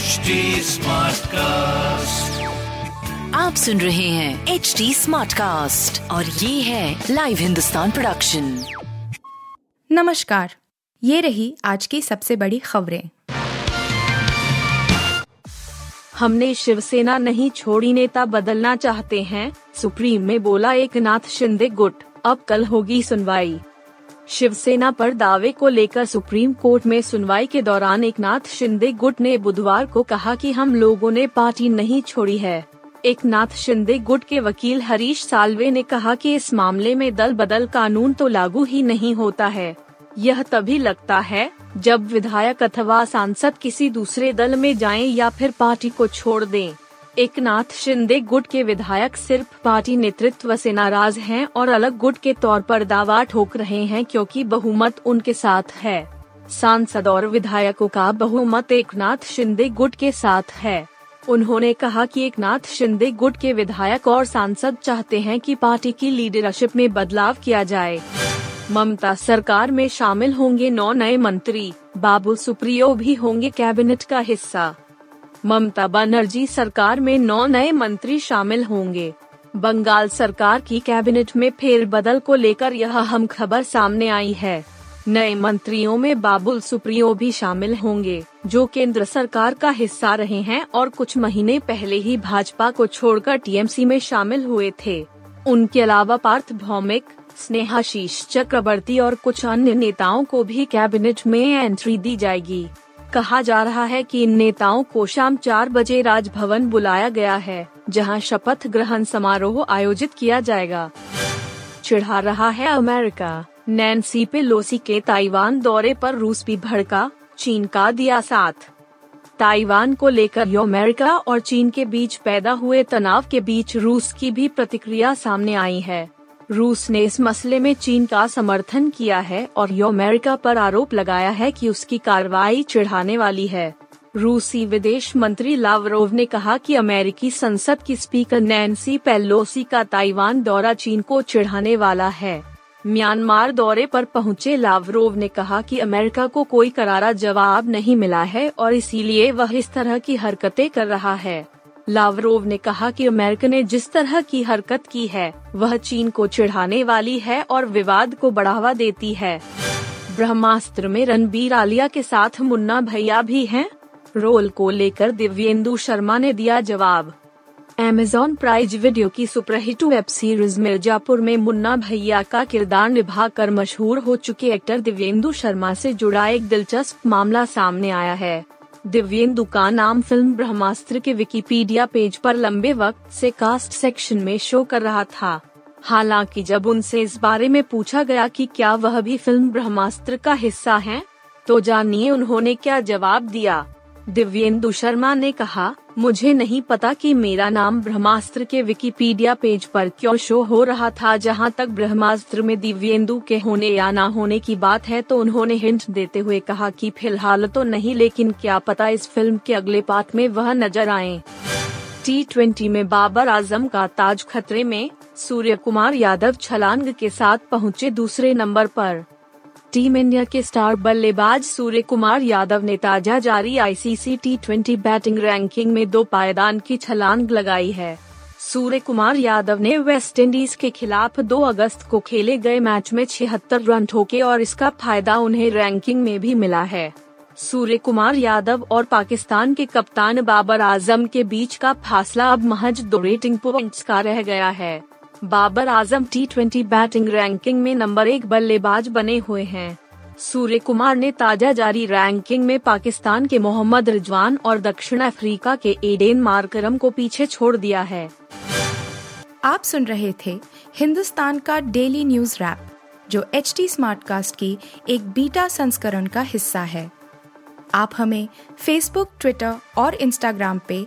HD cast आप सुन रहे हैं एच डी स्मार्ट कास्ट और ये है लाइव हिंदुस्तान प्रोडक्शन नमस्कार। ये रही आज की सबसे बड़ी खबरें। हमने शिवसेना नहीं छोड़ी नेता बदलना चाहते हैं सुप्रीम में बोला एक नाथ शिंदे गुट। अब कल होगी सुनवाई। शिवसेना पर दावे को लेकर सुप्रीम कोर्ट में सुनवाई के दौरान एक नाथ शिंदे गुट ने बुधवार को कहा कि हम लोगों ने पार्टी नहीं छोड़ी है। एक नाथ शिंदे गुट के वकील हरीश सालवे ने कहा कि इस मामले में दल बदल कानून तो लागू ही नहीं होता है। यह तभी लगता है, जब विधायक अथवा सांसद किसी दूसरे दल में जाएँ या फिर पार्टी को छोड़ दें। एक नाथ शिंदे गुट के विधायक सिर्फ़ पार्टी नेतृत्व से नाराज़ हैं और अलग गुट के तौर पर दावा ठोक रहे हैं क्योंकि बहुमत उनके साथ है। सांसद और विधायकों का बहुमत एक नाथ शिंदे गुट के साथ है। उन्होंने कहा कि एक नाथ शिंदे गुट के विधायक और सांसद चाहते हैं कि पार्टी की लीडरशिप में बदलाव किया जाए। ममता सरकार में शामिल होंगे नौ नए मंत्री, बाबू सुप्रियो भी होंगे कैबिनेट का हिस्सा। ममता बनर्जी सरकार में नौ नए मंत्री शामिल होंगे। बंगाल सरकार की कैबिनेट में फेरबदल को लेकर यह अहम खबर सामने आई है। नए मंत्रियों में बाबुल सुप्रियो भी शामिल होंगे, जो केंद्र सरकार का हिस्सा रहे हैं और कुछ महीने पहले ही भाजपा को छोड़कर टीएमसी में शामिल हुए थे। उनके अलावा पार्थ भौमिक स्नेहाशीष चक्रवर्ती और कुछ अन्य नेताओं को भी कैबिनेट में एंट्री दी जाएगी। कहा जा रहा है कि इन नेताओं को शाम चार बजे राजभवन बुलाया गया है, जहाँ शपथ ग्रहण समारोह आयोजित किया जाएगा। चिढ़ा रहा है अमेरिका। नैन्सी पेलोसी के ताइवान दौरे पर रूस भी भड़का, चीन का दिया साथ। ताइवान को लेकर अमेरिका और चीन के बीच पैदा हुए तनाव के बीच रूस की भी प्रतिक्रिया सामने आई है। रूस ने इस मसले में चीन का समर्थन किया है और यो अमेरिका पर आरोप लगाया है कि उसकी कार्रवाई चिढ़ाने वाली है। रूसी विदेश मंत्री लावरोव ने कहा कि अमेरिकी संसद की स्पीकर नैन्सी पेलोसी का ताइवान दौरा चीन को चिढ़ाने वाला है। म्यांमार दौरे पर पहुँचे लावरोव ने कहा कि अमेरिका को कोई करारा जवाब नहीं मिला है और इसीलिए वह इस तरह की हरकतें कर रहा है। लावरोव ने कहा कि अमेरिका ने जिस तरह की हरकत की है, वह चीन को चिढ़ाने वाली है और विवाद को बढ़ावा देती है। ब्रह्मास्त्र में रणबीर आलिया के साथ मुन्ना भैया भी हैं। रोल को लेकर दिव्येंदु शर्मा ने दिया जवाब। एमेजॉन प्राइज वीडियो की सुपरहिट वेब सीरीज़ मिर्जापुर में मुन्ना भैया का किरदार निभाकर मशहूर हो चुके एक्टर दिव्येंदु शर्मा से जुड़ा एक दिलचस्प मामला सामने आया है। दिव्येंदु का नाम फ़िल्म ब्रह्मास्त्र के विकिपीडिया पेज पर लंबे वक्त से कास्ट सेक्शन में शो कर रहा था। हालाँकि जब उनसे इस बारे में पूछा गया कि क्या वह भी फ़िल्म ब्रह्मास्त्र का हिस्सा है तो जानिए उन्होंने क्या जवाब दिया। दिव्येंदु शर्मा ने कहा मुझे नहीं पता कि मेरा नाम ब्रह्मास्त्र के विकिपीडिया पेज पर क्यों शो हो रहा था। जहाँ तक ब्रह्मास्त्र में दिव्येंदु के होने या ना होने की बात है तो उन्होंने हिंट देते हुए कहा कि फ़िलहाल तो नहीं, लेकिन क्या पता इस फ़िल्म के अगले पार्ट में वह नज़र आए। टी ट्वेंटी में बाबर आज़म का ताज खतरे में सूर्य कुमार यादव छलांग के साथ पहुँचे दूसरे नंबर पर। टीम इंडिया के स्टार बल्लेबाज सूर्य कुमार यादव ने ताज़ा जारी ICC T twenty batting ranking में दो पायदान की छलांग लगाई है। सूर्य कुमार यादव ने वेस्ट इंडीज के खिलाफ 2 अगस्त को खेले गए मैच में छिहत्तर रन ठोके और इसका फ़ायदा उन्हें रैंकिंग में भी मिला है। सूर्य कुमार यादव और पाकिस्तान के कप्तान बाबर आज़म के बीच का फासला अब महज दो रेटिंग पॉइंट्स का रह गया है। Babar Azam T batting ranking में नंबर एक बल्लेबाज बने हुए हैं। सूर्य कुमार ने ताज़ा जारी रैंकिंग में पाकिस्तान के मोहम्मद रिजवान और दक्षिण अफ्रीका के एडेन मार्करम को पीछे छोड़ दिया है। आप सुन रहे थे हिंदुस्तान का डेली न्यूज़ रैप जो एच टी स्मार्ट कास्ट की एक बीटा संस्करण का हिस्सा है। आप हमें फेसबुक ट्विटर और इंस्टाग्राम पे